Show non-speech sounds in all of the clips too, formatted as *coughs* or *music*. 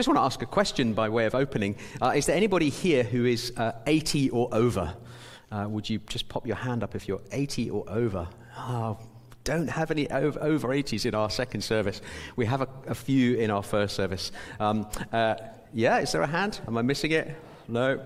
I just want to ask a question by way of opening. Uh, is there anybody here who is uh, 80 or over? Uh, would you just pop your hand up if you're 80 or over? Oh, don't have any over, over 80s in our second service. We have a, a few in our first service. Um, uh, yeah, is there a hand? Am I missing it? No?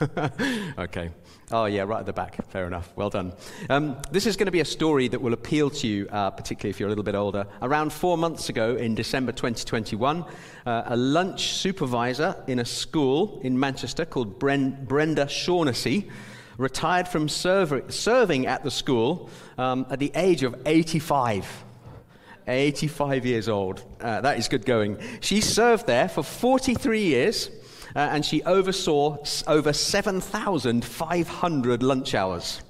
*laughs* okay. Oh, yeah, right at the back. Fair enough. Well done. Um, this is going to be a story that will appeal to you, uh, particularly if you're a little bit older. Around four months ago, in December 2021, uh, a lunch supervisor in a school in Manchester called Bren- Brenda Shaughnessy retired from server- serving at the school um, at the age of 85. 85 years old. Uh, that is good going. She served there for 43 years uh, and she oversaw over 7,500 lunch hours.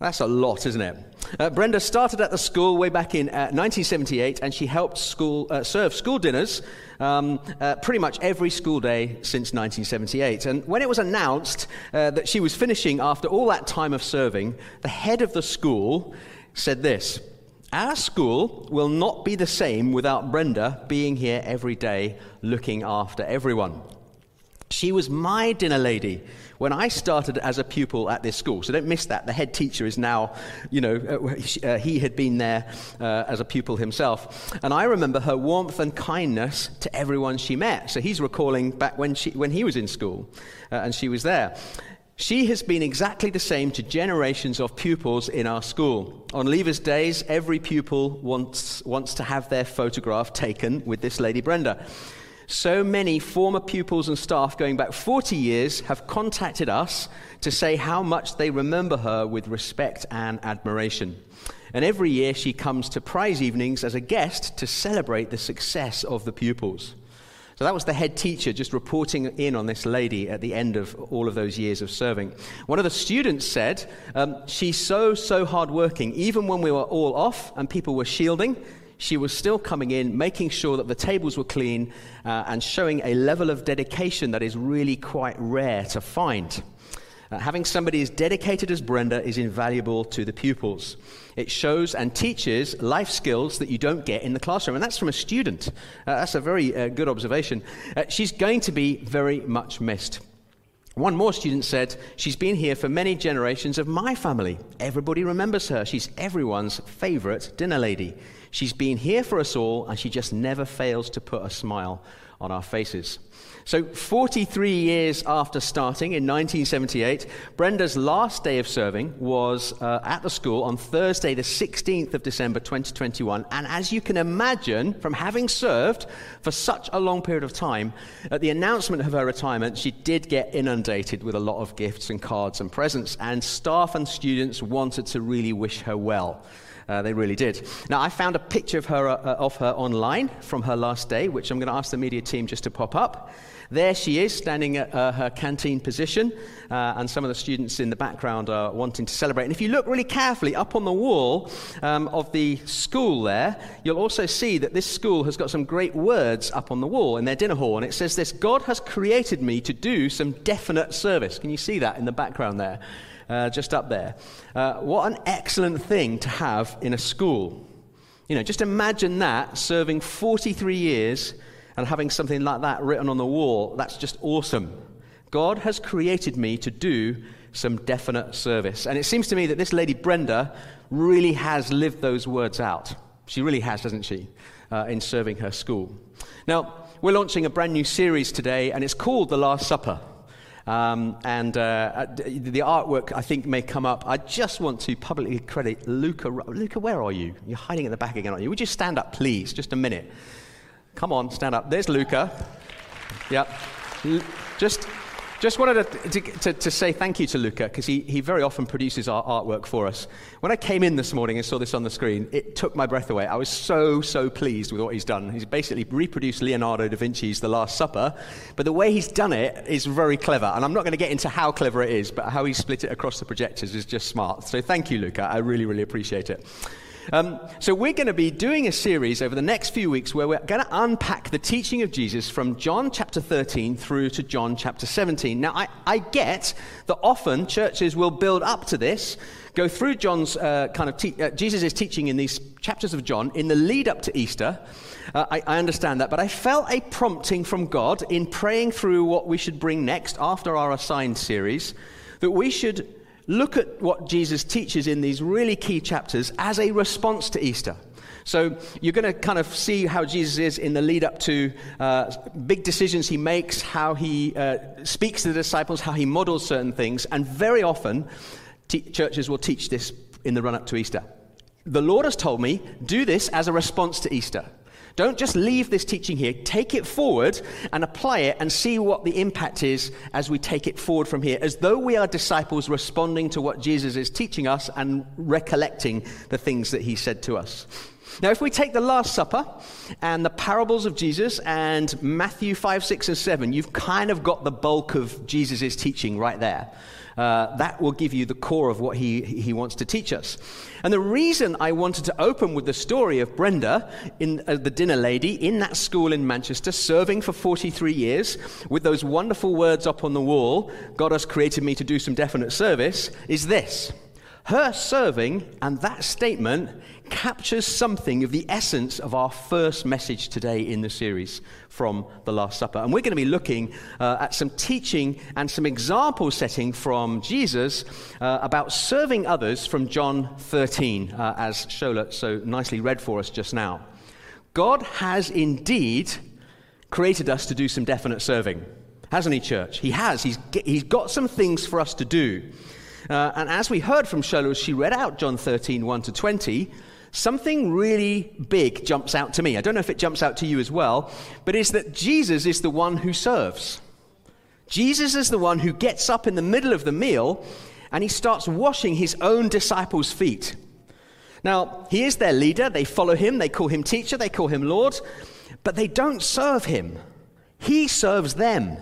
That's a lot, isn't it? Uh, Brenda started at the school way back in uh, 1978, and she helped school, uh, serve school dinners um, uh, pretty much every school day since 1978. And when it was announced uh, that she was finishing after all that time of serving, the head of the school said this Our school will not be the same without Brenda being here every day looking after everyone. She was my dinner lady when I started as a pupil at this school. So don't miss that. The head teacher is now, you know, uh, uh, he had been there uh, as a pupil himself. And I remember her warmth and kindness to everyone she met. So he's recalling back when, she, when he was in school uh, and she was there. She has been exactly the same to generations of pupils in our school. On Leavers Days, every pupil wants, wants to have their photograph taken with this lady Brenda. So many former pupils and staff going back 40 years have contacted us to say how much they remember her with respect and admiration. And every year she comes to prize evenings as a guest to celebrate the success of the pupils. So that was the head teacher just reporting in on this lady at the end of all of those years of serving. One of the students said, um, She's so, so hardworking. Even when we were all off and people were shielding, she was still coming in, making sure that the tables were clean, uh, and showing a level of dedication that is really quite rare to find. Uh, having somebody as dedicated as Brenda is invaluable to the pupils. It shows and teaches life skills that you don't get in the classroom, and that's from a student. Uh, that's a very uh, good observation. Uh, she's going to be very much missed. One more student said, She's been here for many generations of my family. Everybody remembers her. She's everyone's favorite dinner lady. She's been here for us all, and she just never fails to put a smile on our faces. So, 43 years after starting in 1978, Brenda's last day of serving was uh, at the school on Thursday, the 16th of December 2021. And as you can imagine, from having served for such a long period of time, at the announcement of her retirement, she did get inundated with a lot of gifts and cards and presents, and staff and students wanted to really wish her well. Uh, they really did. Now, I found a picture of her, uh, of her online from her last day, which I'm going to ask the media team just to pop up. There she is, standing at uh, her canteen position, uh, and some of the students in the background are wanting to celebrate. And if you look really carefully up on the wall um, of the school there, you'll also see that this school has got some great words up on the wall in their dinner hall. And it says this God has created me to do some definite service. Can you see that in the background there? uh, just up there. Uh, what an excellent thing to have in a school. You know, just imagine that serving 43 years and having something like that written on the wall. That's just awesome. God has created me to do some definite service. And it seems to me that this lady Brenda really has lived those words out. She really has, hasn't she, uh, in serving her school. Now, we're launching a brand new series today, and it's called The Last Supper. Um, and uh, the artwork, I think, may come up. I just want to publicly credit Luca. Luca, where are you? You're hiding at the back again, aren't you? Would you stand up, please? Just a minute. Come on, stand up. There's Luca. Yeah. Just just wanted to, to, to, say thank you to Luca because he, he very often produces our artwork for us. When I came in this morning and saw this on the screen, it took my breath away. I was so, so pleased with what he's done. He's basically reproduced Leonardo da Vinci's The Last Supper, but the way he's done it is very clever. And I'm not going to get into how clever it is, but how he split it across the projectors is just smart. So thank you, Luca. I really, really appreciate it. Um, so, we're going to be doing a series over the next few weeks where we're going to unpack the teaching of Jesus from John chapter 13 through to John chapter 17. Now, I, I get that often churches will build up to this, go through John's uh, kind of te- uh, Jesus' teaching in these chapters of John in the lead up to Easter. Uh, I, I understand that, but I felt a prompting from God in praying through what we should bring next after our assigned series that we should look at what Jesus teaches in these really key chapters as a response to Easter. So you're going to kind of see how Jesus is in the lead up to uh, big decisions he makes, how he uh, speaks to the disciples, how he models certain things, and very often churches will teach this in the run up to Easter. The Lord has told me, do this as a response to Easter. Don't just leave this teaching here. Take it forward and apply it and see what the impact is as we take it forward from here, as though we are disciples responding to what Jesus is teaching us and recollecting the things that he said to us. Now, if we take the Last Supper and the parables of Jesus and Matthew 5, 6, and 7, you've kind of got the bulk of Jesus' teaching right there. Uh, that will give you the core of what he, he wants to teach us. And the reason I wanted to open with the story of Brenda, in, uh, the dinner lady, in that school in Manchester, serving for 43 years, with those wonderful words up on the wall God has created me to do some definite service, is this. Her serving and that statement captures something of the essence of our first message today in the series from the Last Supper. And we're going to be looking uh, at some teaching and some example setting from Jesus uh, about serving others from John 13, uh, as Shola so nicely read for us just now. God has indeed created us to do some definite serving, hasn't he, church? He has. He's, he's got some things for us to do. Uh, and as we heard from Shola, she read out John 13, 1 to 20, something really big jumps out to me. I don't know if it jumps out to you as well, but it's that Jesus is the one who serves. Jesus is the one who gets up in the middle of the meal and he starts washing his own disciples' feet. Now, he is their leader. They follow him. They call him teacher. They call him Lord. But they don't serve him. He serves them.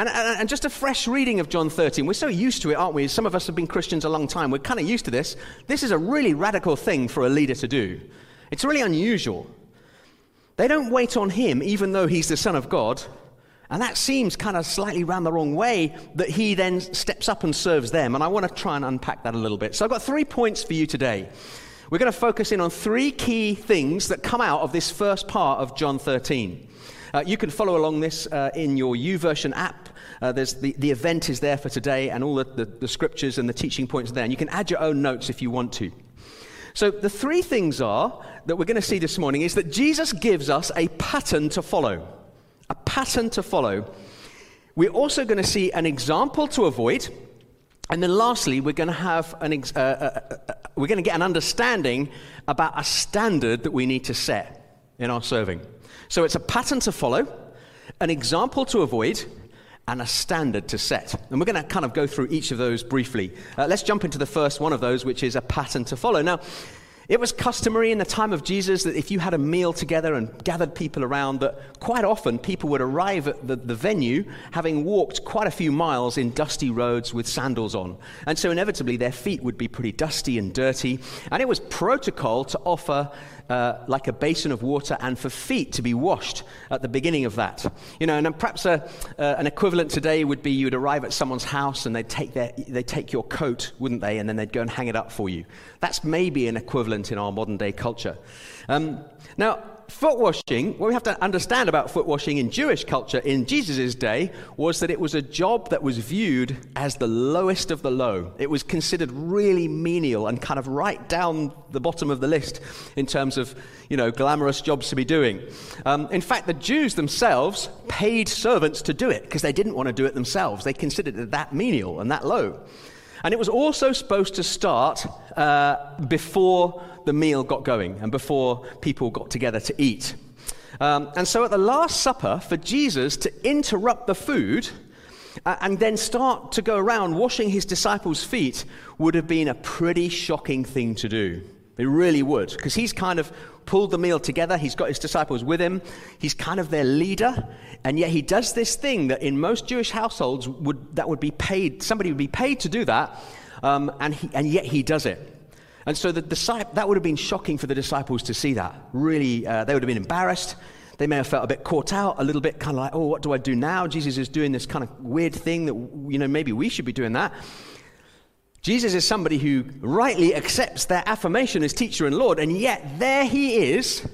And, and, and, just a fresh reading of John 13. We're so used to it, aren't we? Some of us have been Christians a long time. We're kind of used to this. This is a really radical thing for a leader to do. It's really unusual. They don't wait on him, even though he's the Son of God. And that seems kind of slightly round the wrong way that he then steps up and serves them. And I want to try and unpack that a little bit. So I've got three points for you today. We're going to focus in on three key things that come out of this first part of John 13. Uh, you can follow along this uh, in your YouVersion app. Uh, there's the, the event is there for today, and all the, the, the scriptures and the teaching points are there. And you can add your own notes if you want to. So, the three things are that we're going to see this morning is that Jesus gives us a pattern to follow. A pattern to follow. We're also going to see an example to avoid. And then lastly, we're going to have an ex- uh, uh, uh, we're going to get an understanding about a standard that we need to set in our serving. So it's a pattern to follow, an example to avoid, and a standard to set. And we're going to kind of go through each of those briefly. Uh, let's jump into the first one of those, which is a pattern to follow. Now, it was customary in the time of Jesus that if you had a meal together and gathered people around, that quite often people would arrive at the, the, venue having walked quite a few miles in dusty roads with sandals on. And so inevitably their feet would be pretty dusty and dirty. And it was protocol to offer uh, like a basin of water and for feet to be washed at the beginning of that. You know, and perhaps a, uh, an equivalent today would be you would arrive at someone's house and they'd take, their, they'd take your coat, wouldn't they? And then they'd go and hang it up for you. That's maybe an equivalent in our modern day culture. Um, now, foot washing, what we have to understand about foot washing in Jewish culture in Jesus' day was that it was a job that was viewed as the lowest of the low. It was considered really menial and kind of right down the bottom of the list in terms of, you know, glamorous jobs to be doing. Um, in fact, the Jews themselves paid servants to do it because they didn't want to do it themselves. They considered it that menial and that low. And it was also supposed to start uh, before the meal got going and before people got together to eat. Um, and so at the Last Supper, for Jesus to interrupt the food uh, and then start to go around washing his disciples' feet would have been a pretty shocking thing to do. It really would, because he's kind of pulled the meal together. He's got his disciples with him. He's kind of their leader. And yet he does this thing that in most Jewish households would, that would be paid, somebody would be paid to do that, um, and, he, and yet he does it. And so the disciple, that would have been shocking for the disciples to see that. Really, uh, they would have been embarrassed. They may have felt a bit caught out, a little bit kind of like, oh, what do I do now? Jesus is doing this kind of weird thing that, you know, maybe we should be doing that. Jesus is somebody who rightly accepts their affirmation as teacher and Lord, and yet there he is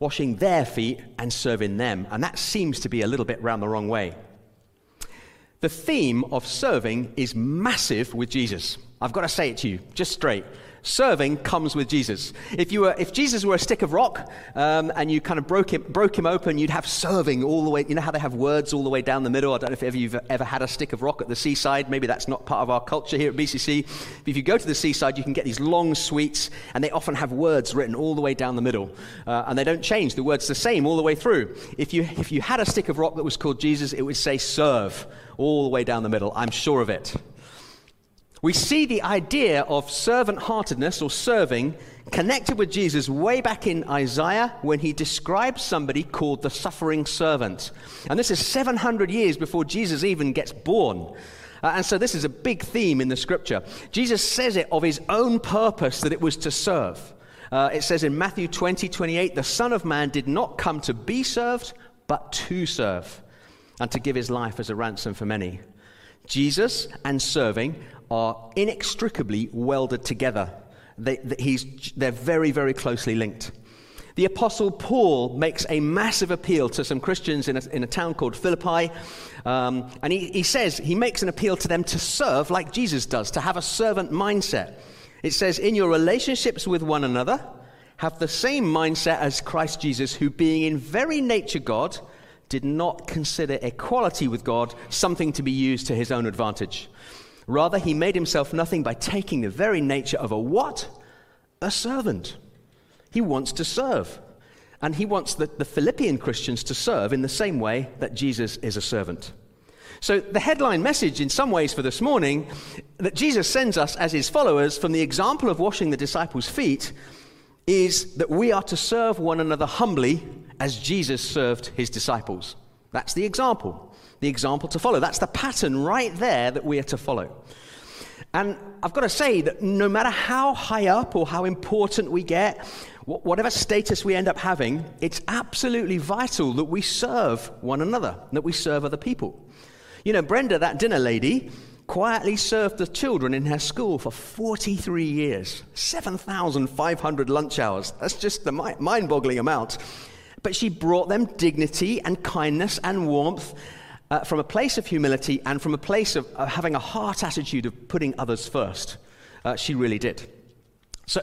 washing their feet and serving them. And that seems to be a little bit round the wrong way. The theme of serving is massive with Jesus. I've got to say it to you, just straight serving comes with Jesus. If, you were, if Jesus were a stick of rock um, and you kind of broke him, broke him open, you'd have serving all the way. You know how they have words all the way down the middle? I don't know if ever you've ever had a stick of rock at the seaside. Maybe that's not part of our culture here at BCC. But if you go to the seaside, you can get these long sweets, and they often have words written all the way down the middle. Uh, and they don't change. The word's the same all the way through. If you, if you had a stick of rock that was called Jesus, it would say serve all the way down the middle. I'm sure of it. We see the idea of servant heartedness or serving connected with Jesus way back in Isaiah when he describes somebody called the suffering servant. And this is 700 years before Jesus even gets born. Uh, and so this is a big theme in the scripture. Jesus says it of his own purpose that it was to serve. Uh, it says in Matthew 20, 28, the Son of Man did not come to be served, but to serve, and to give his life as a ransom for many. Jesus and serving are inextricably welded together. They, they're very, very closely linked. The Apostle Paul makes a massive appeal to some Christians in a, in a town called Philippi. Um, and he, he says, he makes an appeal to them to serve like Jesus does, to have a servant mindset. It says, In your relationships with one another, have the same mindset as Christ Jesus, who, being in very nature God, did not consider equality with God something to be used to his own advantage. Rather, he made himself nothing by taking the very nature of a what? A servant. He wants to serve. And he wants the, the Philippian Christians to serve in the same way that Jesus is a servant. So, the headline message, in some ways, for this morning, that Jesus sends us as his followers from the example of washing the disciples' feet, is that we are to serve one another humbly as Jesus served his disciples. That's the example the example to follow. That's the pattern right there that we are to follow. And I've got to say that no matter how high up or how important we get, whatever status we end up having, it's absolutely vital that we serve one another, that we serve other people. You know, Brenda, that dinner lady, quietly served the children in her school for 43 years, 7,500 lunch hours. That's just the mind boggling amount. But she brought them dignity and kindness and warmth uh, from a place of humility and from a place of uh, having a heart attitude of putting others first. Uh, she really did. So,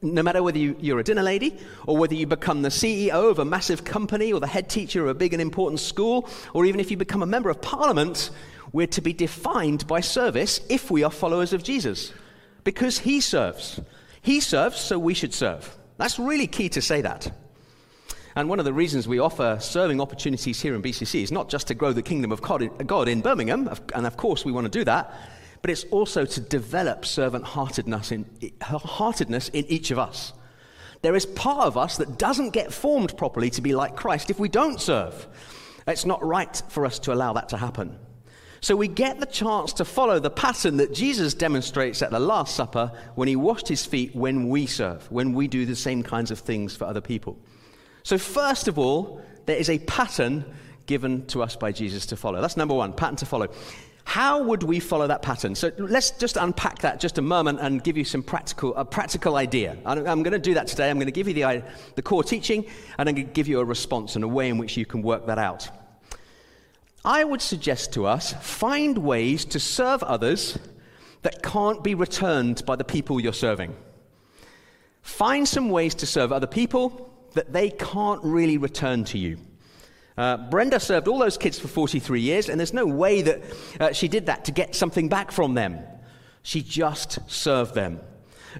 no matter whether you, you're a dinner lady or whether you become the CEO of a massive company or the head teacher of a big and important school, or even if you become a member of parliament, we're to be defined by service if we are followers of Jesus. Because he serves. He serves, so we should serve. That's really key to say that. And one of the reasons we offer serving opportunities here in BCC is not just to grow the kingdom of God in Birmingham, and of course we want to do that, but it's also to develop servant heartedness in, heartedness in each of us. There is part of us that doesn't get formed properly to be like Christ if we don't serve. It's not right for us to allow that to happen. So we get the chance to follow the pattern that Jesus demonstrates at the Last Supper when he washed his feet when we serve, when we do the same kinds of things for other people. So, first of all, there is a pattern given to us by Jesus to follow. That's number one, pattern to follow. How would we follow that pattern? So let's just unpack that just a moment and give you some practical, a practical idea. I'm, going to do that today. I'm going to give you the, the core teaching and I'm going to give you a response and a way in which you can work that out. I would suggest to us find ways to serve others that can't be returned by the people you're serving. Find some ways to serve other people that they can't really return to you. Uh, Brenda served all those kids for 43 years, and there's no way that uh, she did that to get something back from them. She just served them.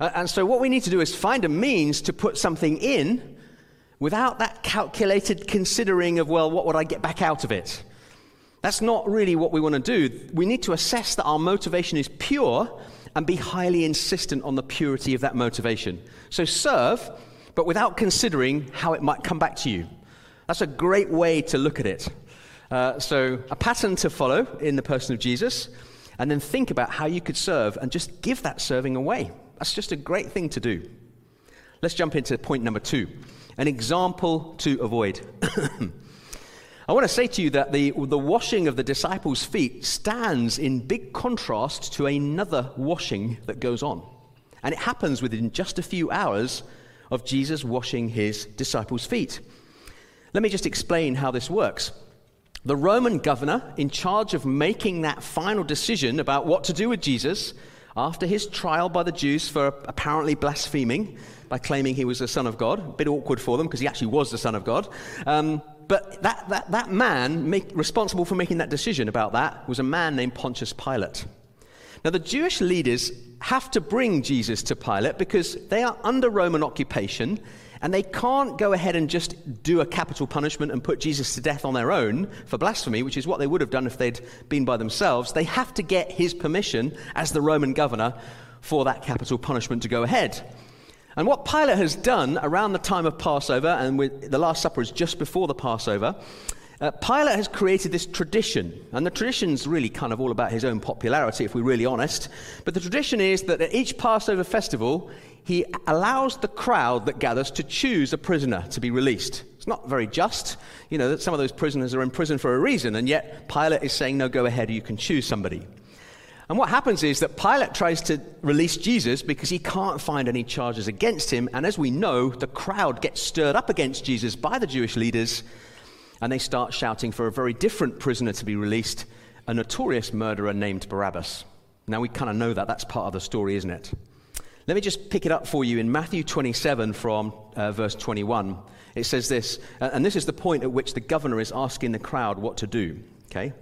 Uh, and so, what we need to do is find a means to put something in without that calculated considering of, well, what would I get back out of it? That's not really what we want to do. We need to assess that our motivation is pure and be highly insistent on the purity of that motivation. So, serve but without considering how it might come back to you. That's a great way to look at it. Uh, so, a pattern to follow in the person of Jesus, and then think about how you could serve and just give that serving away. That's just a great thing to do. Let's jump into point number two an example to avoid. *clears throat* I want to say to you that the, the washing of the disciples' feet stands in big contrast to another washing that goes on. And it happens within just a few hours of Jesus washing his disciples' feet. Let me just explain how this works. The Roman governor, in charge of making that final decision about what to do with Jesus, after his trial by the Jews for apparently blaspheming by claiming he was the Son of God, a bit awkward for them because he actually was the Son of God. Um, but that, that, that man make, responsible for making that decision about that was a man named Pontius Pilate. Now, the Jewish leaders have to bring Jesus to Pilate because they are under Roman occupation and they can't go ahead and just do a capital punishment and put Jesus to death on their own for blasphemy, which is what they would have done if they'd been by themselves. They have to get his permission as the Roman governor for that capital punishment to go ahead. And what Pilate has done around the time of Passover, and the Last Supper is just before the Passover, uh, Pilate has created this tradition, and the tradition's really kind of all about his own popularity, if we're really honest. But the tradition is that at each Passover festival, he allows the crowd that gathers to choose a prisoner to be released. It's not very just, you know, that some of those prisoners are in prison for a reason, and yet Pilate is saying, no, go ahead, you can choose somebody. And what happens is that Pilate tries to release Jesus because he can't find any charges against him, and as we know, the crowd gets stirred up against Jesus by the Jewish leaders and they start shouting for a very different prisoner to be released, a notorious murderer named Barabbas. Now we kind of know that. That's part of the story, isn't it? Let me just pick it up for you in Matthew 27 from uh, verse 21. It says this, and this is the point at which the governor is asking the crowd what to do. Okay?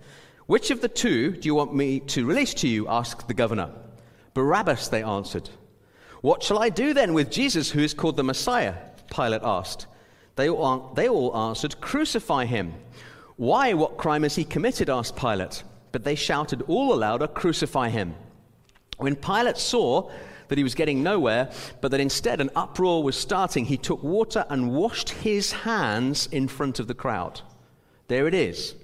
Which of the two do you want me to release to you? asked the governor. Barabbas, they answered. What shall I do then with Jesus, who is called the Messiah? Pilate asked. They all, they all answered, Crucify him. Why? What crime has he committed? asked Pilate. But they shouted all the louder, Crucify him. When Pilate saw that he was getting nowhere, but that instead an uproar was starting, he took water and washed his hands in front of the crowd. There it is,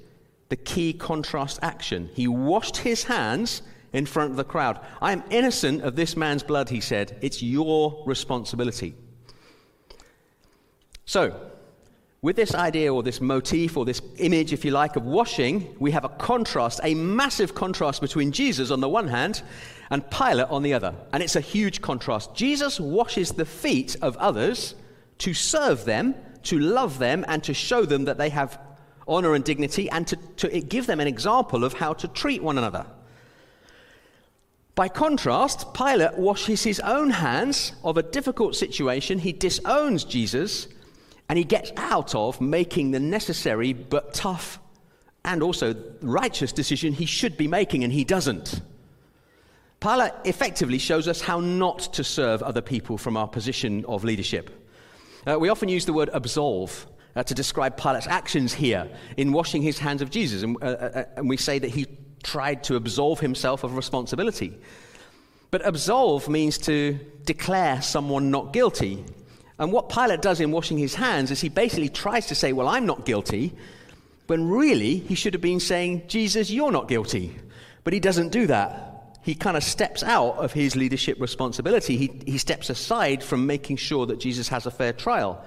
the key contrast action. He washed his hands in front of the crowd. I am innocent of this man's blood, he said. It's your responsibility. So, with this idea or this motif or this image, if you like, of washing, we have a contrast, a massive contrast between Jesus on the one hand and Pilate on the other. And it's a huge contrast. Jesus washes the feet of others to serve them, to love them, and to show them that they have honor and dignity, and to, to give them an example of how to treat one another. By contrast, Pilate washes his own hands of a difficult situation. He disowns Jesus and he gets out of making the necessary but tough and also righteous decision he should be making, and he doesn't. Pilate effectively shows us how not to serve other people from our position of leadership. Uh, we often use the word absolve uh, to describe Pilate's actions here in washing his hands of Jesus, and, uh, uh, uh and we say that he tried to absolve himself of responsibility. But absolve means to declare someone not guilty. And what Pilate does in washing his hands is he basically tries to say, Well, I'm not guilty, when really he should have been saying, Jesus, you're not guilty. But he doesn't do that. He kind of steps out of his leadership responsibility. He, he steps aside from making sure that Jesus has a fair trial.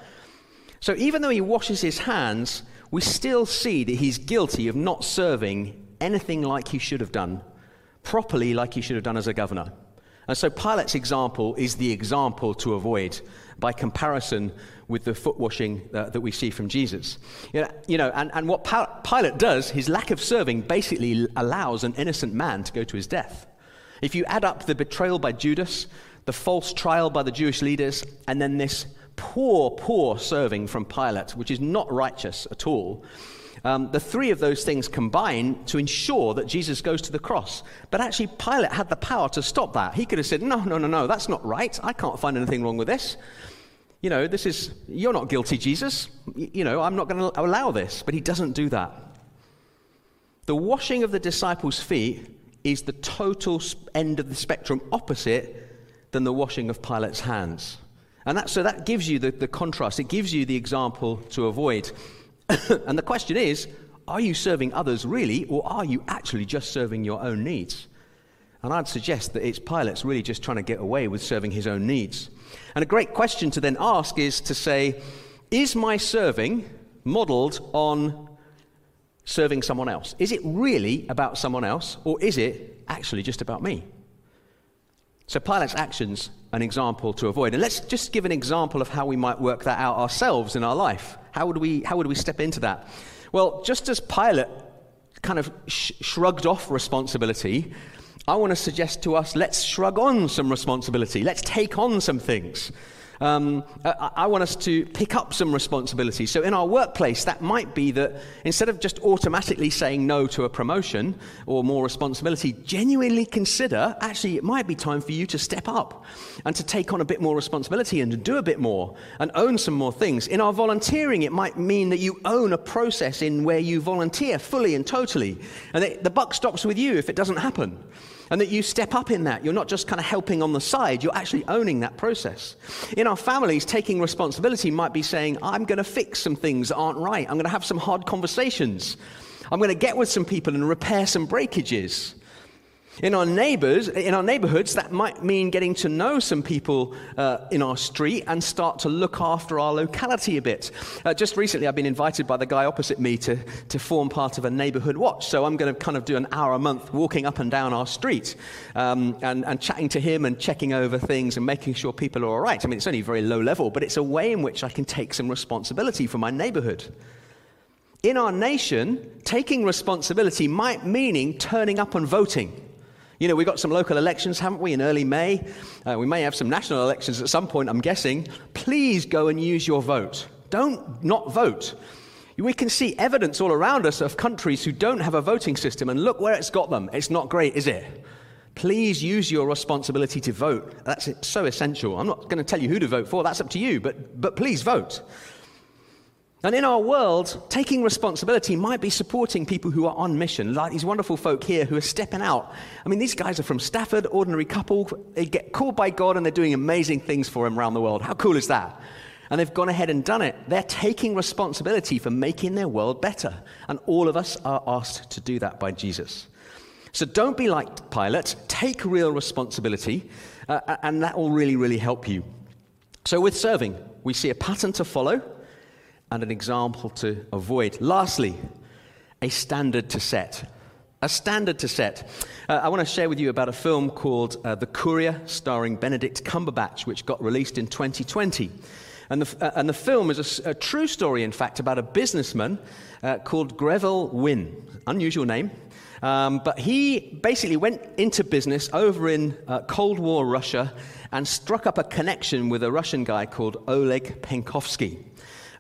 So even though he washes his hands, we still see that he's guilty of not serving anything like he should have done, properly like he should have done as a governor. And so Pilate's example is the example to avoid by comparison with the foot washing uh, that we see from Jesus. You know, you know and, and what Pilate does, his lack of serving basically allows an innocent man to go to his death. If you add up the betrayal by Judas, the false trial by the Jewish leaders, and then this poor, poor serving from Pilate, which is not righteous at all, um, the three of those things combine to ensure that Jesus goes to the cross. But actually, Pilate had the power to stop that. He could have said, No, no, no, no, that's not right. I can't find anything wrong with this. You know, this is, you're not guilty, Jesus. You know, I'm not going to allow this. But he doesn't do that. The washing of the disciples' feet is the total end of the spectrum opposite than the washing of Pilate's hands. And that, so that gives you the, the contrast, it gives you the example to avoid. *coughs* and the question is are you serving others really, or are you actually just serving your own needs? And I'd suggest that it's Pilate's really just trying to get away with serving his own needs. And a great question to then ask is to say, is my serving modeled on serving someone else? Is it really about someone else, or is it actually just about me? So, Pilate's actions, an example to avoid. And let's just give an example of how we might work that out ourselves in our life. How would we, how would we step into that? Well, just as Pilate kind of sh- shrugged off responsibility, I want to suggest to us let's shrug on some responsibility. Let's take on some things. Um, I, I, want us to pick up some responsibility. So, in our workplace, that might be that instead of just automatically saying no to a promotion or more responsibility, genuinely consider actually, it might be time for you to step up and to take on a bit more responsibility and to do a bit more and own some more things. In our volunteering, it might mean that you own a process in where you volunteer fully and totally, and the buck stops with you if it doesn't happen. And that you step up in that. You're not just kind of helping on the side, you're actually owning that process. In our families, taking responsibility might be saying, I'm going to fix some things that aren't right. I'm going to have some hard conversations. I'm going to get with some people and repair some breakages. In our neighbors, in our neighborhoods, that might mean getting to know some people uh, in our street and start to look after our locality a bit. Uh, just recently, I've been invited by the guy opposite me to, to form part of a neighborhood watch. So I'm going to kind of do an hour a month walking up and down our street um, and, and chatting to him and checking over things and making sure people are all right. I mean, it's only very low level, but it's a way in which I can take some responsibility for my neighborhood. In our nation, taking responsibility might meaning turning up and voting. You know, we've got some local elections, haven't we, in early May? Uh, we may have some national elections at some point, I'm guessing. Please go and use your vote. Don't not vote. We can see evidence all around us of countries who don't have a voting system, and look where it's got them. It's not great, is it? Please use your responsibility to vote. That's so essential. I'm not going to tell you who to vote for, that's up to you, but, but please vote. And in our world, taking responsibility might be supporting people who are on mission, like these wonderful folk here who are stepping out. I mean, these guys are from Stafford, ordinary couple. They get called by God and they're doing amazing things for Him around the world. How cool is that? And they've gone ahead and done it. They're taking responsibility for making their world better. And all of us are asked to do that by Jesus. So don't be like Pilate. Take real responsibility, uh, and that will really, really help you. So, with serving, we see a pattern to follow and an example to avoid. Lastly, a standard to set. A standard to set. Uh, I want to share with you about a film called uh, The Courier, starring Benedict Cumberbatch, which got released in 2020. And the, uh, and the film is a, a, true story, in fact, about a businessman uh, called Greville Wynne. Unusual name. Um, but he basically went into business over in uh, Cold War Russia and struck up a connection with a Russian guy called Oleg Penkovsky.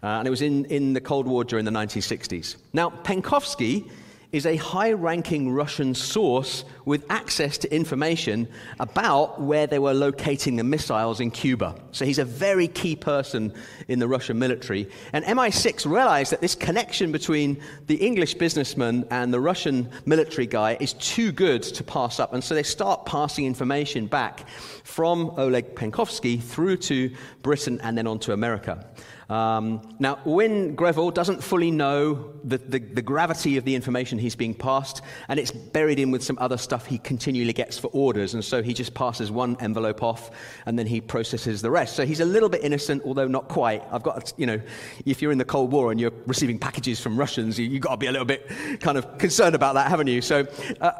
Uh, and it was in, in the Cold War during the 1960s. Now, Penkovsky is a high ranking Russian source with access to information about where they were locating the missiles in Cuba. So he's a very key person in the Russian military. And MI6 realized that this connection between the English businessman and the Russian military guy is too good to pass up. And so they start passing information back from Oleg Penkovsky through to Britain and then on to America. Um, now, when Greville doesn't fully know the, the, the, gravity of the information he's being passed, and it's buried in with some other stuff he continually gets for orders, and so he just passes one envelope off, and then he processes the rest. So he's a little bit innocent, although not quite. I've got, you know, if you're in the Cold War and you're receiving packages from Russians, you, have got to be a little bit kind of concerned about that, haven't you? So. Uh,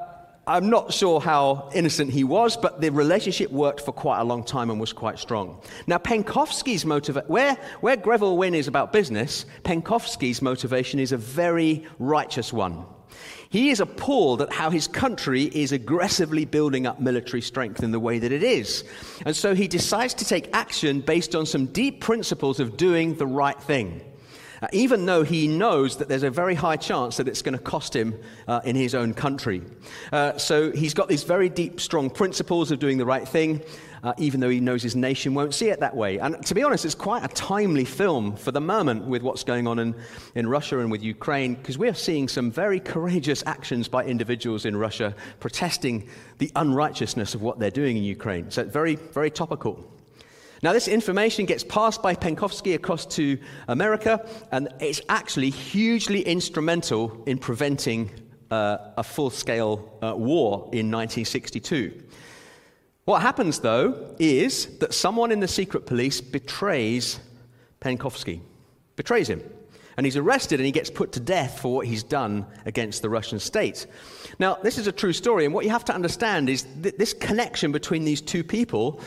I'm not sure how innocent he was, but the relationship worked for quite a long time and was quite strong. Now, Penkovsky's motivation, where, where Greville Wynne is about business, Penkovsky's motivation is a very righteous one. He is appalled at how his country is aggressively building up military strength in the way that it is. And so he decides to take action based on some deep principles of doing the right thing uh, even though he knows that there's a very high chance that it's going to cost him uh, in his own country. Uh, so he's got these very deep, strong principles of doing the right thing, uh, even though he knows his nation won't see it that way. And to be honest, it's quite a timely film for the moment with what's going on in, in Russia and with Ukraine, because we're seeing some very courageous actions by individuals in Russia protesting the unrighteousness of what they're doing in Ukraine. So, it's very, very topical. Now, this information gets passed by Penkovsky across to America, and it's actually hugely instrumental in preventing uh, a full scale uh, war in 1962. What happens, though, is that someone in the secret police betrays Penkovsky, betrays him. And he's arrested and he gets put to death for what he's done against the Russian state. Now, this is a true story, and what you have to understand is that this connection between these two people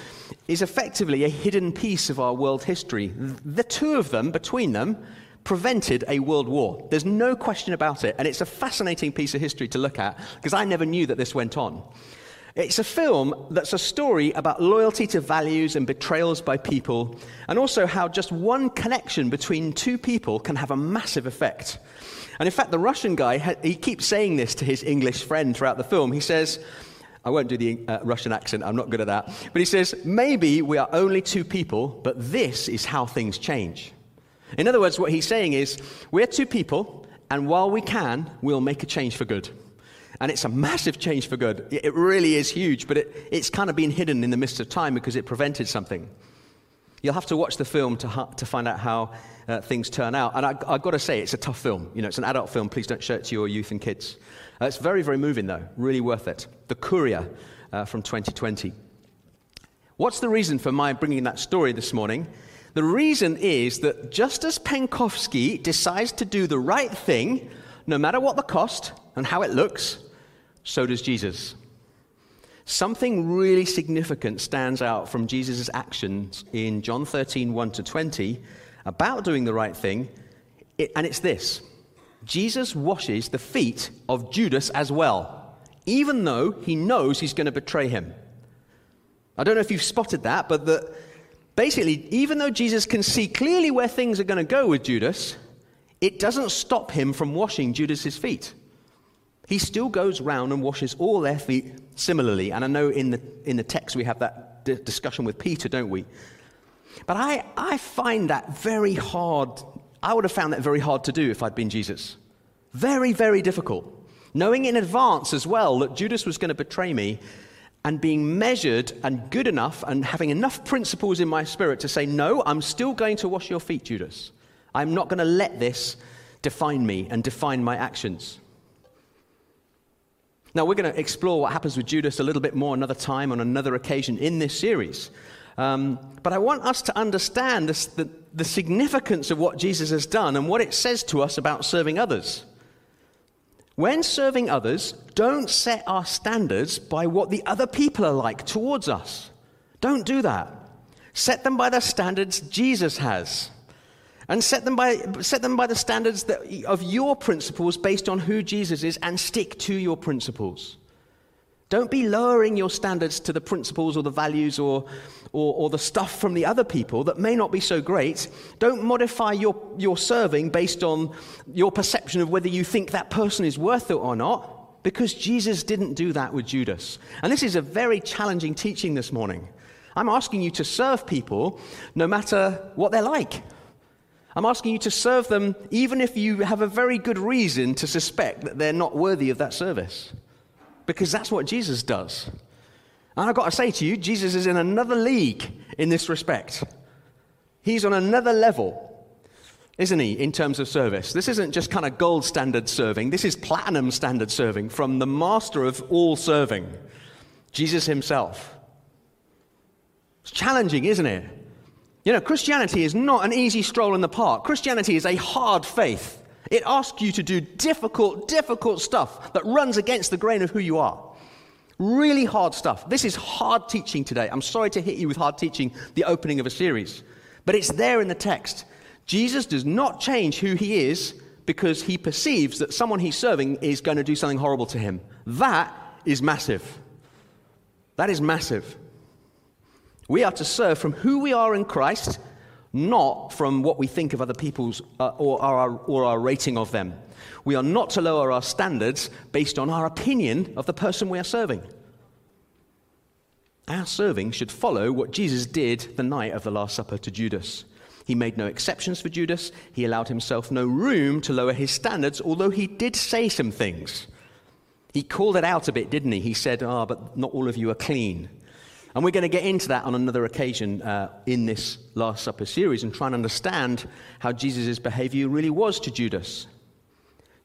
is effectively a hidden piece of our world history. The two of them, between them, prevented a world war. There's no question about it, and it's a fascinating piece of history to look at because I never knew that this went on. It's a film that's a story about loyalty to values and betrayals by people, and also how just one connection between two people can have a massive effect. And in fact, the Russian guy, he keeps saying this to his English friend throughout the film. He says, I won't do the uh, Russian accent, I'm not good at that. But he says, maybe we are only two people, but this is how things change. In other words, what he's saying is, we're two people, and while we can, we'll make a change for good. And it's a massive change for good. It really is huge, but it, it's kind of been hidden in the midst of time because it prevented something. You'll have to watch the film to, to find out how uh, things turn out. And I, have got to say, it's a tough film. You know, it's an adult film. Please don't show it to your youth and kids. Uh, it's very, very moving, though. Really worth it. The Courier uh, from 2020. What's the reason for my bringing that story this morning? The reason is that just as Penkovsky decides to do the right thing, no matter what the cost and how it looks, so does Jesus. Something really significant stands out from Jesus' actions in John 13, 1 to 20, about doing the right thing, and it's this Jesus washes the feet of Judas as well, even though he knows he's going to betray him. I don't know if you've spotted that, but the, basically, even though Jesus can see clearly where things are going to go with Judas, it doesn't stop him from washing Judas's feet he still goes round and washes all their feet similarly. And I know in the, in the text we have that d- discussion with Peter, don't we? But I, I find that very hard. I would have found that very hard to do if I'd been Jesus. Very, very difficult. Knowing in advance as well that Judas was going to betray me and being measured and good enough and having enough principles in my spirit to say, No, I'm still going to wash your feet, Judas. I'm not going to let this define me and define my actions. Now, we're going to explore what happens with Judas a little bit more another time on another occasion in this series. Um, but I want us to understand this, the, the significance of what Jesus has done and what it says to us about serving others. When serving others, don't set our standards by what the other people are like towards us. Don't do that. Set them by the standards Jesus has and set them by, set them by the standards that, of your principles based on who Jesus is and stick to your principles. Don't be lowering your standards to the principles or the values or, or, or, the stuff from the other people that may not be so great. Don't modify your, your serving based on your perception of whether you think that person is worth it or not, because Jesus didn't do that with Judas. And this is a very challenging teaching this morning. I'm asking you to serve people no matter what they're like. I'm asking you to serve them even if you have a very good reason to suspect that they're not worthy of that service. Because that's what Jesus does. And I've got to say to you, Jesus is in another league in this respect. He's on another level, isn't he, in terms of service? This isn't just kind of gold standard serving, this is platinum standard serving from the master of all serving, Jesus himself. It's challenging, isn't it? You know, Christianity is not an easy stroll in the park. Christianity is a hard faith. It asks you to do difficult, difficult stuff that runs against the grain of who you are. Really hard stuff. This is hard teaching today. I'm sorry to hit you with hard teaching, the opening of a series, but it's there in the text. Jesus does not change who he is because he perceives that someone he's serving is going to do something horrible to him. That is massive. That is massive. We are to serve from who we are in Christ, not from what we think of other people's uh, or, our, or our rating of them. We are not to lower our standards based on our opinion of the person we are serving. Our serving should follow what Jesus did the night of the Last Supper to Judas. He made no exceptions for Judas. He allowed himself no room to lower his standards, although he did say some things. He called it out a bit, didn't he? He said, Ah, but not all of you are clean. And we're going to get into that on another occasion uh, in this Last Supper series and try and understand how Jesus' behavior really was to Judas.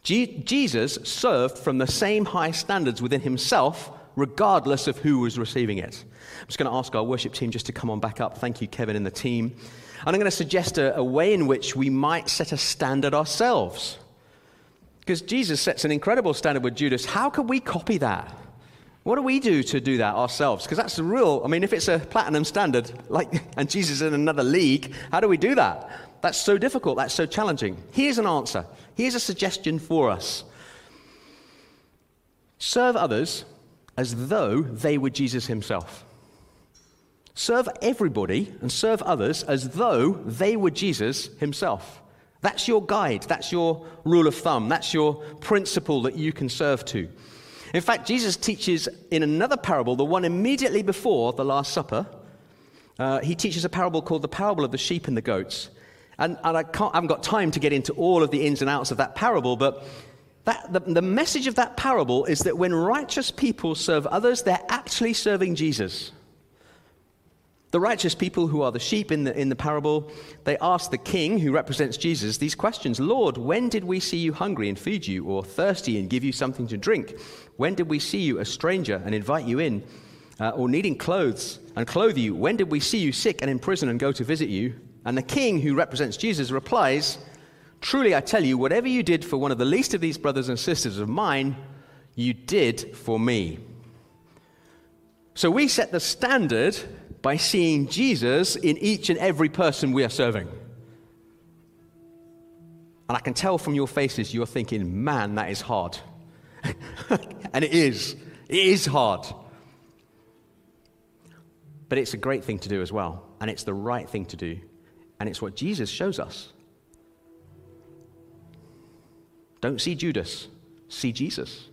G- Jesus served from the same high standards within himself, regardless of who was receiving it. I'm just going to ask our worship team just to come on back up. Thank you, Kevin and the team. And I'm going to suggest a, a way in which we might set a standard ourselves. Because Jesus sets an incredible standard with Judas. How can we copy that? What do we do to do that ourselves? Because that's the real, I mean, if it's a platinum standard, like, *laughs* and Jesus is in another league, how do we do that? That's so difficult, that's so challenging. Here's an answer. Here's a suggestion for us serve others as though they were Jesus himself. Serve everybody and serve others as though they were Jesus himself. That's your guide. That's your rule of thumb. That's your principle that you can serve to. In fact, Jesus teaches in another parable, the one immediately before the Last Supper, uh, he teaches a parable called the parable of the sheep and the goats. And, and I, I, haven't got time to get into all of the ins and outs of that parable, but that, the, the message of that parable is that when righteous people serve others, they're actually serving Jesus. The righteous people who are the sheep in the, in the parable, they ask the king, who represents Jesus, these questions Lord, when did we see you hungry and feed you, or thirsty and give you something to drink? When did we see you a stranger and invite you in, uh, or needing clothes and clothe you? When did we see you sick and in prison and go to visit you? And the king, who represents Jesus, replies, Truly I tell you, whatever you did for one of the least of these brothers and sisters of mine, you did for me. So we set the standard by seeing Jesus in each and every person we are serving. And I can tell from your faces you're thinking, man, that is hard. *laughs* and it is. It is hard. But it's a great thing to do as well. And it's the right thing to do. And it's what Jesus shows us. Don't see Judas, see Jesus.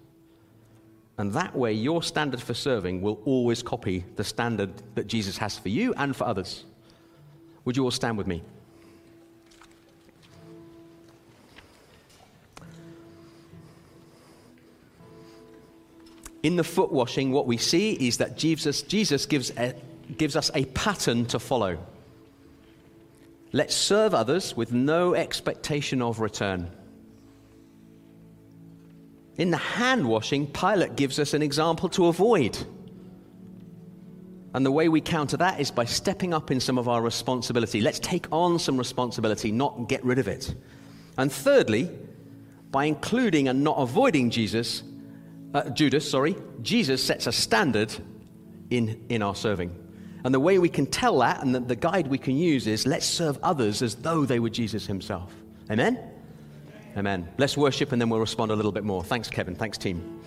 And that way, your standard for serving will always copy the standard that Jesus has for you and for others. Would you all stand with me? In the foot washing, what we see is that Jesus, Jesus gives, a, gives us a pattern to follow. Let's serve others with no expectation of return. In the hand washing, Pilate gives us an example to avoid. And the way we counter that is by stepping up in some of our responsibility. Let's take on some responsibility, not get rid of it. And thirdly, by including and not avoiding Jesus, uh, Judas, sorry, Jesus sets a standard in, in our serving. And the way we can tell that and the, the guide we can use is let's serve others as though they were Jesus himself. Amen? Amen. Let's worship and then we'll respond a little bit more. Thanks, Kevin. Thanks, team.